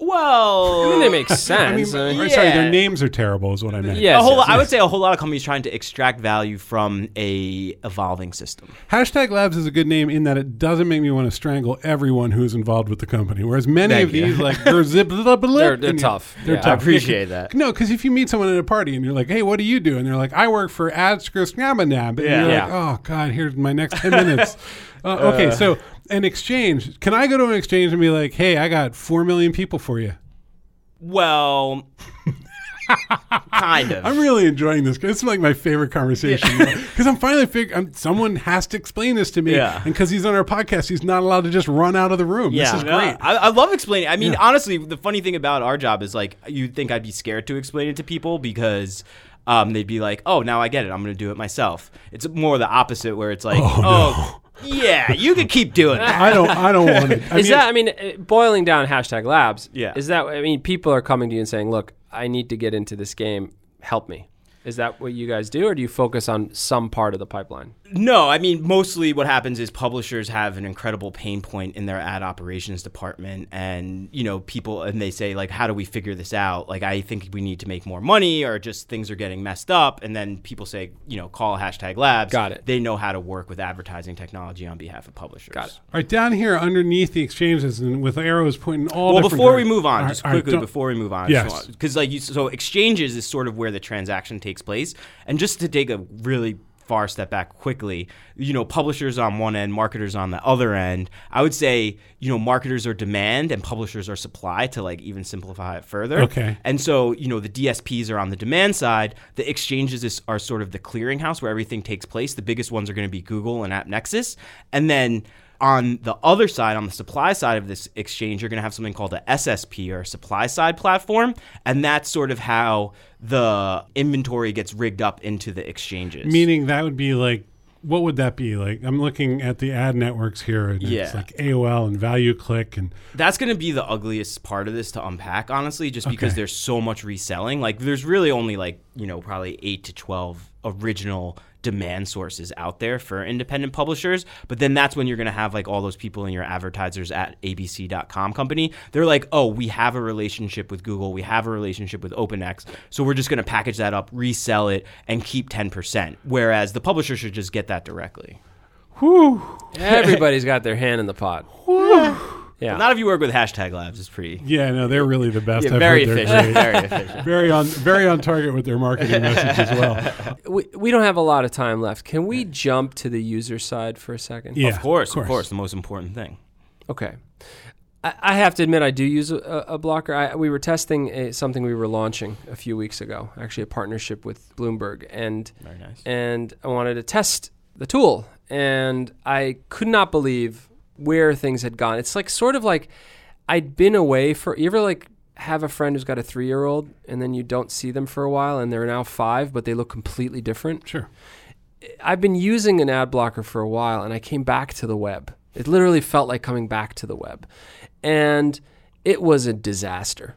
Well, <laughs>
I mean, they make sense. I mean,
or sorry, their names are terrible, is what I meant.
Yes,
a whole
yes,
lot, I
yes.
would say a whole lot of companies trying to extract value from a evolving system.
Hashtag Labs is a good name in that it doesn't make me want to strangle everyone who's involved with the company. Whereas many
Thank
of
you.
these, like, they're zip, blah, <laughs> blah, blah,
They're- they're tough.
They're
Yeah, I
tough.
appreciate that.
No, because if you meet someone at a party and you're like, "Hey, what do you do?" and they're like, "I work for Adscriptsnabanab," and
Yeah.
you're like, "Oh God, here's my next ten minutes." <laughs> Uh, okay, so an exchange. Can I go to an exchange and be like, "Hey, I got four million people for you"?
Well, kind of. <laughs>
I'm really enjoying this. This is like my favorite conversation because I'm finally figuring someone has to explain this to me.
Yeah.
And because he's on our podcast, he's not allowed to just run out of the room.
Yeah,
This is great.
I, I love explaining. I mean,
Yeah.
honestly, the funny thing about our job is like you'd think I'd be scared to explain it to people because um, they'd be like, "Oh, now I get it. I'm going to do it myself." It's more the opposite, where it's like, "Oh, yeah, you can keep doing that."
I don't. I don't want it. I
is
mean,
that? I mean, uh, boiling down hashtag labs.
Yeah.
Is that? I mean, people are coming to you and saying, "Look, I need to get into this game. Help me." Is that what you guys do, or do you focus on some part of the pipeline?
No, I mean mostly what happens is publishers have an incredible pain point in their ad operations department and you know people and they say like how do we figure this out? Like I think we need to make more money or just things are getting messed up and then people say, you know, call hashtag labs.
Got it.
They know how to work with advertising technology on behalf of publishers.
Got it.
right down here underneath the exchanges and with arrows pointing all.
Well,
different
before we
directions.
move on,
All
just
right, all right,
quickly
don't-
before we move on,
Yes.
because like you, so exchanges is sort of where the transaction takes place, and just to take a really far step back quickly, you know, publishers on one end, marketers on the other end. I would say, you know, marketers are demand and publishers are supply to like even simplify it further.
Okay.
And so, you know, the DSPs are on the demand side. The exchanges is, are sort of the clearinghouse where everything takes place. The biggest ones are going to be Google and AppNexus. And then on the other side, on the supply side of this exchange, you're going to have something called a SSP or supply side platform. And that's sort of how the inventory gets rigged up into the exchanges.
Meaning that would be like, what would that be like? I'm looking at the ad networks here, and it's
Yeah.
like AOL and Value Click, and
That's going to be the ugliest part of this to unpack, honestly, just because
Okay.
there's so much reselling. Like, there's really only like, you know, probably eight to 12 original demand sources out there for independent publishers. But then that's when you're going to have like all those people in your advertisers at abc.com company. They're like, oh, we have a relationship with Google, we have a relationship with OpenX. So we're just going to package that up, resell it, and keep 10%. Whereas the publisher should just get that directly.
whew,
Everybody's got their hand in the pot. Yeah.
Not if you work with hashtag labs, it's pretty.
yeah, no, they're really the best.
Yeah, very
they're
efficient. Very efficient.
very on, very on target with their marketing message as well. <laughs>
we, we don't have a lot of time left. Can we jump to the user side for a second?
Yeah,
of course, of course, the most important thing.
Okay. I, I have to admit, I do use a, a blocker. I, we were testing a, something we were launching a few weeks ago, actually a partnership with Bloomberg, and
Very nice.
and I wanted to test the tool, and I could not believe where things had gone. It's like sort of like I'd been away for. You ever like have a friend who's got a three year old, and then you don't see them for a while, and they're now five, but they look completely different.
Sure.
I've been using an ad blocker for a while and I came back to the web. It literally felt like coming back to the web. And it was a disaster.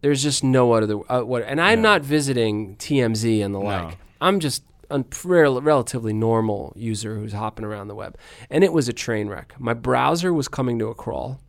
There's just no other uh, what and I'm not visiting TMZ and the like. I'm just a rel- relatively normal user who's hopping around the web. And it was a train wreck. My browser was coming to a crawl.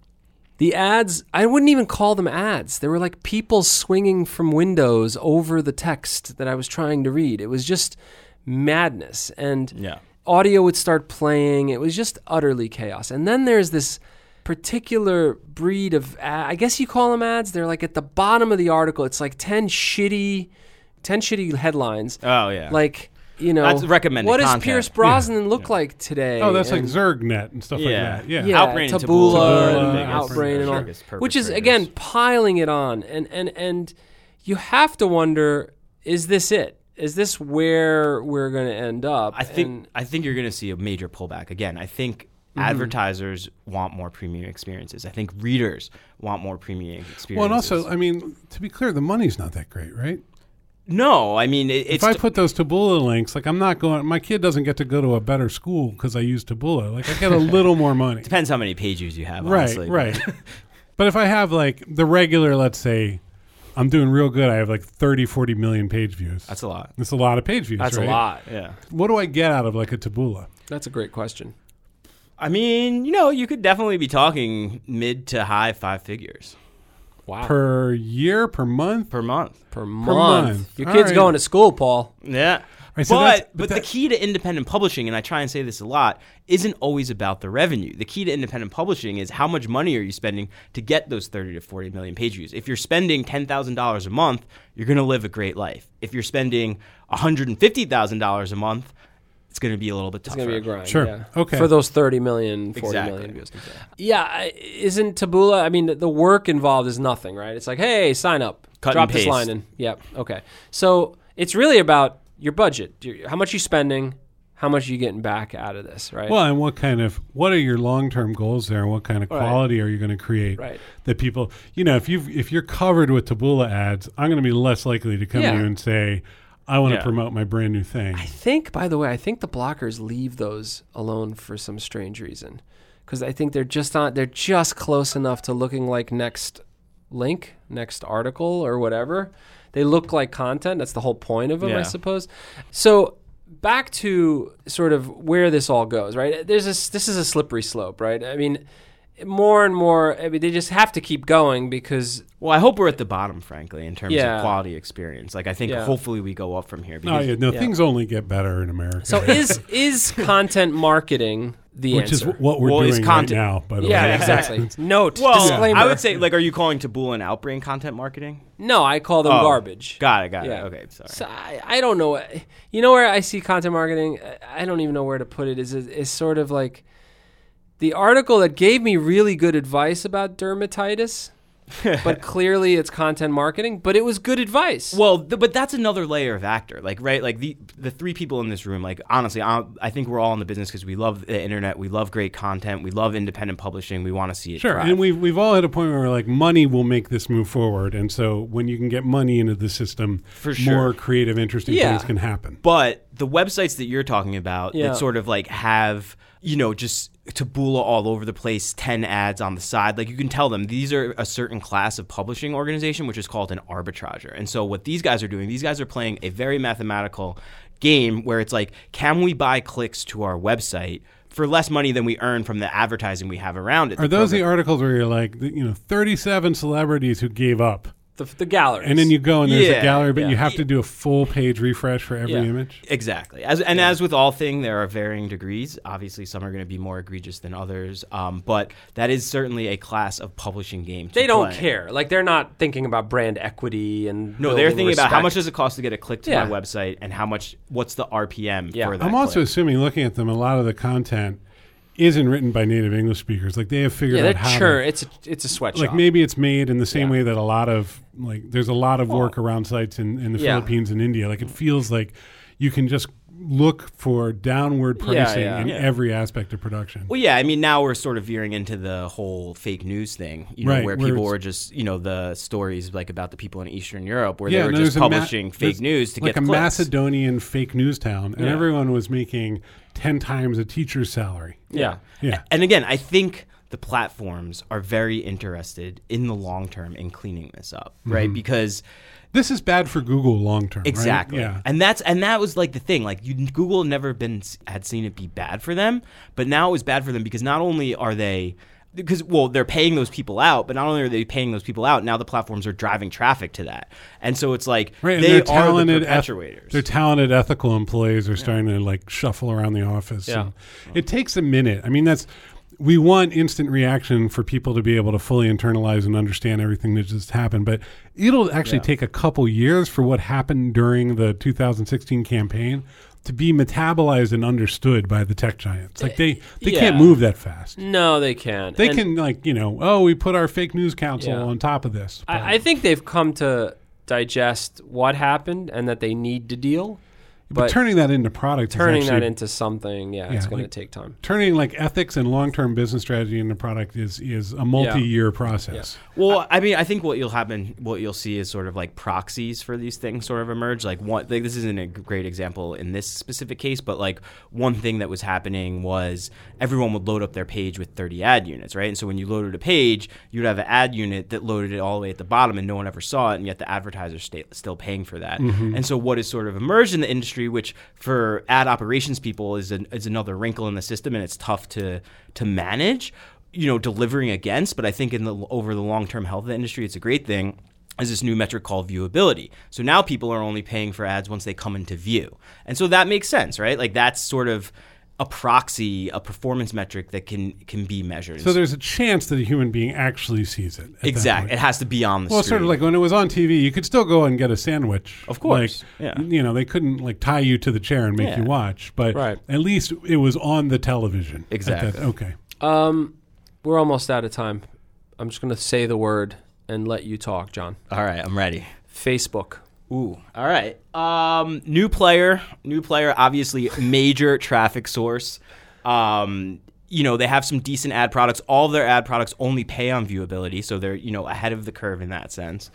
The ads, I wouldn't even call them ads. They were like people swinging from windows over the text that I was trying to read. It was just madness. And
Yeah.
audio would start playing. It was just utterly chaos. And then there's this particular breed of, ad, I guess you call them ads. They're like at the bottom of the article. It's like 10 shitty ten shitty headlines.
Oh yeah.
Like you know,
That's recommended
what does
content.
Pierce Brosnan look like today?
Oh, that's like ZergNet and stuff
Yeah.
like that. Yeah.
yeah,
Outbrain and
Taboola,
Taboola
and
are the biggest
Outbrain and all,
biggest
which is again piling it on, and and and you have to wonder: is this it? Is this where we're going to end up?
I think
And-
I think you're going to see a major pullback again. I think
Mm-hmm.
advertisers want more premium experiences. I think readers want more premium experiences.
Well, and also, I mean, to be clear, the money's not that great, right?
No, I mean it,
If I put those Taboola links, like I'm not going, my kid doesn't get to go to a better school because I use Taboola. Like I get a <laughs> little more money.
depends how many page views you have.
right,
honestly, but-
right. <laughs> but if I have like the regular, let's say, I'm doing real good. I have like 30, 40 million page views.
That's a lot.
That's a lot of page views.
that's
right?
a lot.
Yeah.
What do I get out of like a Taboola?
That's a great question.
I mean, you know, you could definitely be talking mid to high five figures
Wow,
Per year, per month?
per month.
per month.
month.
Your
All
kid's
right.
going to school, Paul.
Yeah.
Right, so
but
that's-
but,
but
the key to independent publishing, and I try and say this a lot, isn't always about the revenue. The key to independent publishing is how much money are you spending to get those 30 to 40 million page views. If you're spending $10,000 a month, you're going to live a great life. If you're spending $150,000 a month, it's going to be a little bit
It's going to be a grind.
Sure.
Yeah.
Okay.
For those 30 million, 40
Exactly.
million views. Yeah. Isn't Taboola, I mean, the work involved is nothing, right? It's like, hey, sign up.
Cut
drop
and
this
paste.
line in. Yep. Okay. So it's really about your budget. How much you spending, how much you getting back out of this, right?
Well, and what kind of what are your long term goals there? and What kind of
Right.
quality are you going to create
Right.
that people, you know, if you if you're covered with Taboola ads, I'm going to be less likely to come
Yeah.
to you and say, I want to
Yeah.
promote my brand new thing.
I think, by the way, I think the blockers leave those alone for some strange reason, because I think they're just not. They're just close enough to looking like next link, next article, or whatever. They look like content. That's the whole point of them, I suppose. So back to sort of where this all goes, right? There's this. This is a slippery slope, right? I mean, more and more. I mean, they just have to keep going because
Well, I hope we're at the bottom, frankly, in terms
Yeah.
of quality experience. Like, I think
Yeah.
hopefully we go up from here.
no,
Because
yeah, no,
yeah.
things only get better in America.
so is <laughs> is content marketing the
which
answer?
is what we're
Well, it's
doing right
content.
now. By the
yeah,
way, Yeah,
exactly. <laughs> Note
Well,
disclaimer.
I would say, like, are you calling Taboola and Outbrain content marketing?
No, I call them
Oh,
garbage.
Got it, got
Yeah.
it. Okay, sorry.
So I, I don't know. You know where I see content marketing? I don't even know where to put it. Is is sort of like the article that gave me really good advice about dermatitis, <laughs> but clearly it's content marketing. But it was good advice.
Well, th- but that's another layer of actor, like right, like the the three people in this room. Like honestly, I, I think we're all in the business because we love the internet, we love great content, we love independent publishing, we want to see it.
Sure,
thrive.
and we've we've all hit a point where we're like, money will make this move forward, and so when you can get money into the system,
For sure.
more creative, interesting
Yeah.
things can happen.
But the websites that you're talking about
Yeah.
that sort of like have, you know, just Taboola all over the place, 10 ads on the side, like you can tell them these are a certain class of publishing organization, which is called an arbitrager. And so what these guys are doing, these guys are playing a very mathematical game where it's like, can we buy clicks to our website? For less money than we earn from the advertising we have around it.
Are those the articles where you're like, you know, 37 celebrities who gave up,
the, the galleries.
and then you go and there's
Yeah,
a gallery, but
yeah.
you have to do a full page refresh for every
Yeah.
image?
Exactly. As and as with all thing, there are varying degrees. Obviously, some are going to be more egregious than others. Um, but that is certainly a class of publishing game.
they don't
play.
care. Like they're not thinking about brand equity and
No, they're
building
thinking about how much does it cost to get a click to
Yeah.
my website, and how much. What's the RPM
Yeah.
for that?
I'm also
click.
assuming, looking at them, a lot of the content isn't written by native English speakers. Like they have figured
Yeah,
out how
sure
to.
it's a it's a sweatshop.
Like maybe it's made in the same
Yeah.
way that a lot of like there's a lot of work around sites in, in the
Yeah.
Philippines and India. Like it feels like you can just look for downward pricing
yeah.
in
Yeah.
every aspect of production.
Well, yeah, I mean, now we're sort of veering into the whole fake news thing, you know,
Right,
where
where
people
it's-
were just, you know, the stories like about the people in Eastern Europe, where
Yeah,
they were just
there's a ma-
publishing fake news to
like
get
a
clicks.
Macedonian fake news town, and
Yeah.
everyone was making ten times a teacher's salary.
yeah.
Yeah,
And again, I think the platforms are very interested in the long term in cleaning this up, right?
Mm-hmm.
Because
this is bad for Google long term. right?
exactly,
Yeah.
and that's and that was like the thing. Like you, Google never been had seen it be bad for them, but now it was bad for them because not only are they because well they're paying those people out, but not only are they paying those people out, now the platforms are driving traffic to that, and so it's like
Right,
they
they're
are
talented,
the
eth-
perpetuators.
they're talented ethical employees are starting to like shuffle around the office.
Yeah.
it takes a minute. I mean, that's we want instant reaction for people to be able to fully internalize and understand everything that just happened. But it'll actually
Yeah.
take a couple years for what happened during the 2016 campaign to be metabolized and understood by the tech giants. Like they, they can't move that fast.
No, they can't.
They
And
can like you know oh we put our fake news council
Yeah.
on top of this.
I, I think they've come to digest what happened and that they need to deal.
But,
But
turning that into product, is
turning that into something, yeah, it's going
like-
to take time.
turning like ethics and long term business strategy into product is is a multi year process.
Well, I mean, I think what you'll happen, what you'll see is sort of like proxies for these things sort of emerge. Like one, like this isn't a great example in this specific case, but like one thing that was happening was everyone would load up their page with 30 ad units, right? And so when you loaded a page, you'd have an ad unit that loaded it all the way at the bottom, and no one ever saw it, and yet the advertiser's sta- still paying for that. Mm-hmm. And so what has sort of emerged in the industry, which for ad operations people is an, is another wrinkle in the system, and it's tough to to manage you know delivering against. But i think in the over the long term health of the industry it's a great thing is this new metric called viewability. So now people are only paying for ads once they come into view. And so that makes sense right? Like that's sort of a proxy a performance metric that can can be measured
So there's a chance that a human being actually sees it. at that
exact
point.
it has to be on the screen.
Well, sort of like when it was on TV, you could still go and get a sandwich.
Of course,
Like,
yeah.
You know, they couldn't like tie you to the chair and make
Yeah.
you watch, but
Right.
at least it was on the television. at that-
Exactly.
okay.
Um, we're almost out of time. I'm just going to say the word and let you talk, John.
all right i'm ready
Facebook.
Ooh, all right. Um, new player, new player. Obviously, major <laughs> traffic source. Um, you know they have some decent ad products. All of their ad products only pay on viewability, so they're you know ahead of the curve in that sense.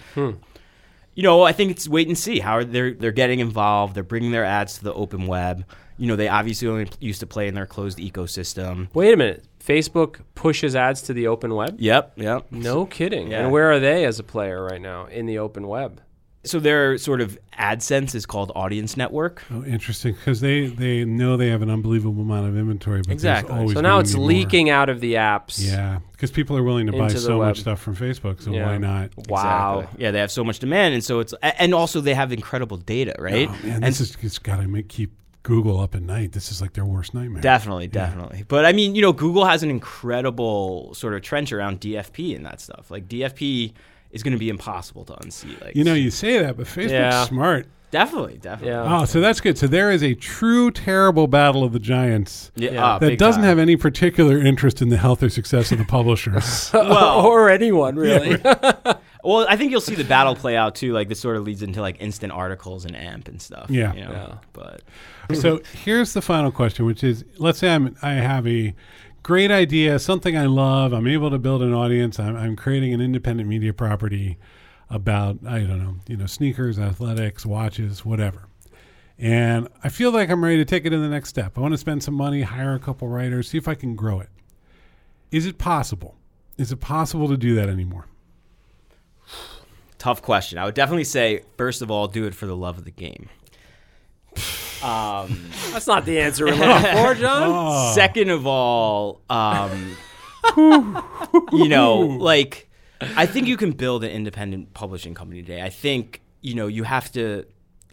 You know, I think it's wait and see how they're they're getting involved. They're bringing their ads to the open web. You know, they obviously only used to play in their closed ecosystem.
Wait a minute. Facebook pushes ads to the open web?
Yep, yep.
No kidding.
Yeah.
And where are they as a player right now in the open web?
So their sort of AdSense is called Audience Network.
Oh, interesting. Because they, they know they have an unbelievable amount of inventory, but
Exactly.
always
So now it's
be more.
leaking out of the apps.
Yeah, because people are willing to buy so
web.
much stuff from Facebook. So
Yeah.
why not?
Wow.
Exactly. Yeah, they have so much demand, and so it's and also they have incredible data, oh, right?
Oh, man,
and
this is it's got to make keep Google up at night. This is like their worst nightmare.
definitely, definitely. But I mean, you know, Google has an incredible sort of trench around DFP and that stuff. Like DFP is going to be impossible to unseat. Like
You know, you say that, but Facebook's
Yeah.
smart.
definitely, definitely.
Yeah.
Oh, so that's good. So there is a true terrible battle of the giants
Yeah,
Yeah.
ah,
that doesn't
time.
have any particular interest in the health or success of the publishers. <laughs>
Well- <laughs>
or anyone, really. <laughs>
Well, I think you'll see the battle play out too. Like this sort of leads into like instant articles and AMP and stuff.
Yeah.
you know?
Yeah.
But
so here's the final question, which is: Let's say I'm I have a great idea, something I love. I'm able to build an audience. I'm, I'm creating an independent media property about I don't know, you know, sneakers, athletics, watches, whatever. And I feel like I'm ready to take it to the next step. I want to spend some money, hire a couple writers, see if I can grow it. Is it possible? Is it possible to do that anymore?
tough question. I would definitely say first of all, do it for the love of the game. Um, <laughs>
That's not the answer we're looking <laughs> for, John.
Oh.
Second of all, um, <laughs> you know, like I think you can build an independent publishing company today. I think you know you have to.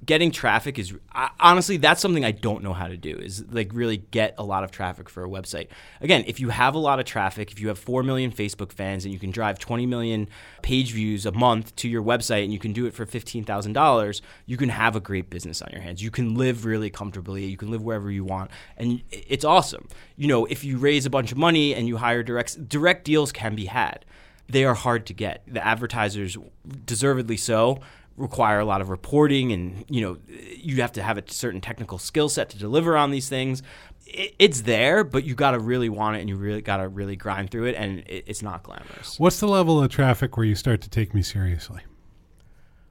Getting traffic is I, honestly that's something I don't know how to do. Is like really get a lot of traffic for a website. Again, if you have a lot of traffic, if you have four million Facebook fans and you can drive twenty million page views a month to your website and you can do it for fifteen thousand dollars, you can have a great business on your hands. You can live really comfortably. You can live wherever you want, and it's awesome. You know, if you raise a bunch of money and you hire direct direct deals can be had. They are hard to get. The advertisers, deservedly so, require a lot of reporting and you know you have to have a certain technical skill set to deliver on these things it's there but you got to really want it and you really got to really grind through it and it's not glamorous
What's the level of traffic where you start to take me seriously?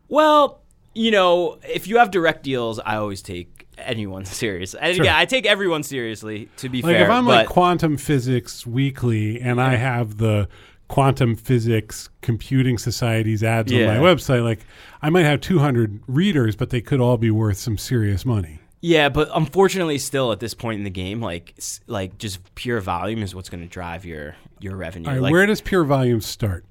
well you know if you have direct deals i always take anyone <laughs> serious and
Sure.
yeah i take everyone seriously to be
Like
fair
if I'm like Quantum Physics Weekly and I have the Quantum Physics Computing Society's ads
Yeah.
on my website, like I might have 200 readers, but they could all be worth some serious money.
yeah but unfortunately still at this point in the game like like just pure volume is what's going to drive your your revenue
right,
like,
where does pure volume start?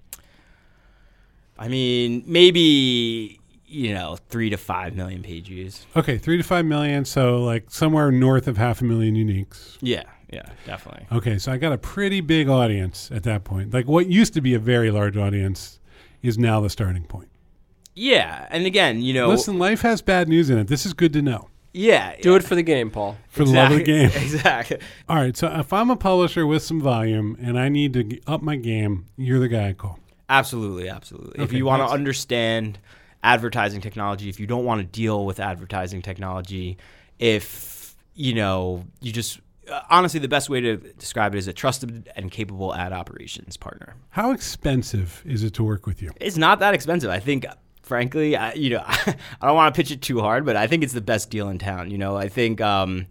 i mean maybe you know three to five million page views
Okay, three to five million, so like somewhere north of half a million uniques.
Yeah, Yeah, definitely.
Okay, so I got a pretty big audience at that point. Like what used to be a very large audience is now the starting point.
Yeah, and again, you know,
Listen, life has bad news in it. This is good to know
yeah,
Do it for the game, Paul.
for the love of the game. <laughs>
Exactly.
All right, so if I'm a publisher with some volume and I need to up my game, you're the guy I call.
Absolutely, absolutely. if you want to understand advertising technology, if you don't want to deal with advertising technology, if you know, you just honestly, the best way to describe it is a trusted and capable ad operations partner.
How expensive is it to work with you?
It's not that expensive. I think, frankly, I, you know, <laughs> I don't want to pitch it too hard, but I think it's the best deal in town. You know, I think um,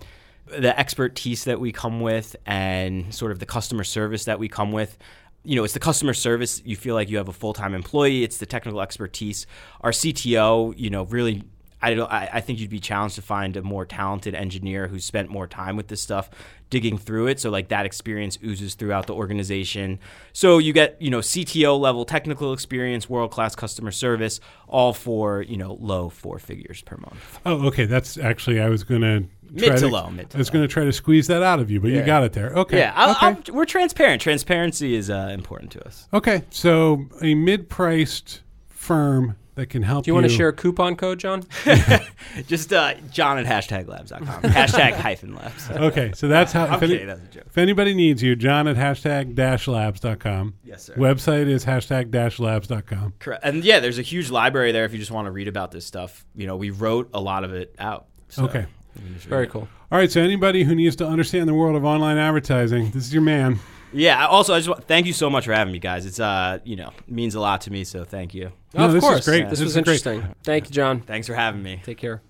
the expertise that we come with and sort of the customer service that we come with. You know, it's the customer service. You feel like you have a full time employee. It's the technical expertise. Our CTO, you know, really I don't. I, I think you'd be challenged to find a more talented engineer who spent more time with this stuff, digging through it. So like that experience oozes throughout the organization. So you get you know CTO level technical experience, world class customer service, all for you know low four figures per month.
Oh, okay. That's actually I was gonna
Mid
try
to low, mid to
I was going to try to squeeze that out of you, but you got it there. Okay.
Yeah, I'll,
okay.
I'll, we're transparent. Transparency is uh, important to us.
okay. So a mid-priced firm that can help
Do you want to share a coupon code, John? <laughs> <laughs>
Just uh, John at hashtag labs.com. <laughs> hashtag hyphen labs.
Okay, so that's how.
I'm
If, any-
kidding. That's a joke.
if anybody needs you, John at hashtag dash labs.com.
Yes, sir.
Website is hashtag dash labs.com.
Correct. And yeah, there's a huge library there if you just want to read about this stuff. You know, we wrote a lot of it out. So
Okay.
you can just read
Very cool.
All right, so anybody who needs to understand the world of online advertising, this is your man.
Yeah. Also, I just want, thank you so much for having me, guys. It's uh, you know, means a lot to me. So thank you.
No,
of
this is
course.
great.
This,
This
was
is great.
interesting. Thank you, John.
Thanks for having me.
Take care.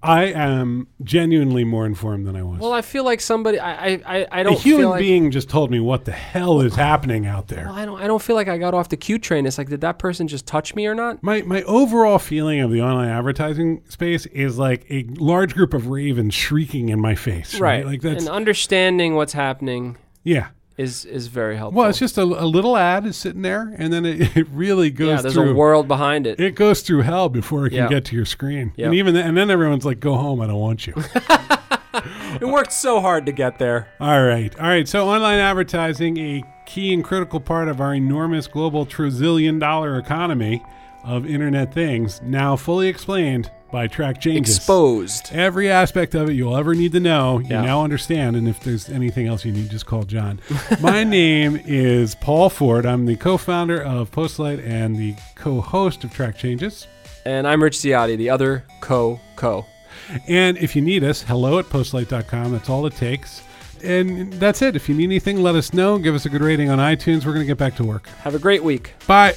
I am genuinely more informed than I was.
Well, I feel like somebody. I I, I don't
human
feel like, a human
being just told me what the hell is happening out there.
Well, I don't. I don't feel like I got off the Q train. It's like, did that person just touch me or not?
My my overall feeling of the online advertising space is like a large group of ravens shrieking in my face. Right, like that's
and understanding what's happening
yeah.
Is is very helpful.
Well, it's just a, a little ad is sitting there, and then it, <laughs> it really goes
yeah. There's
through.
a world behind it.
it goes through hell before it can
Yeah.
get to your screen,
Yep.
and even then, and then everyone's like, "Go home, I don't want you." <laughs>
It worked so hard to get there.
all right, all right. So online advertising, a key and critical part of our enormous global trillion dollar economy of Internet things, now fully explained by Track Changes.
Exposed.
Every aspect of it you'll ever need to know, you
Yeah.
now understand. And if there's anything else you need, just call John. <laughs> My name is Paul Ford. I'm the co founder of Postlight and the co host of Track Changes.
And I'm Rich Ziade, the other co co.
And if you need us, hello at postlight.com. That's all it takes. And that's it. If you need anything, let us know. Give us a good rating on iTunes. We're going to get back to work.
Have a great week.
Bye.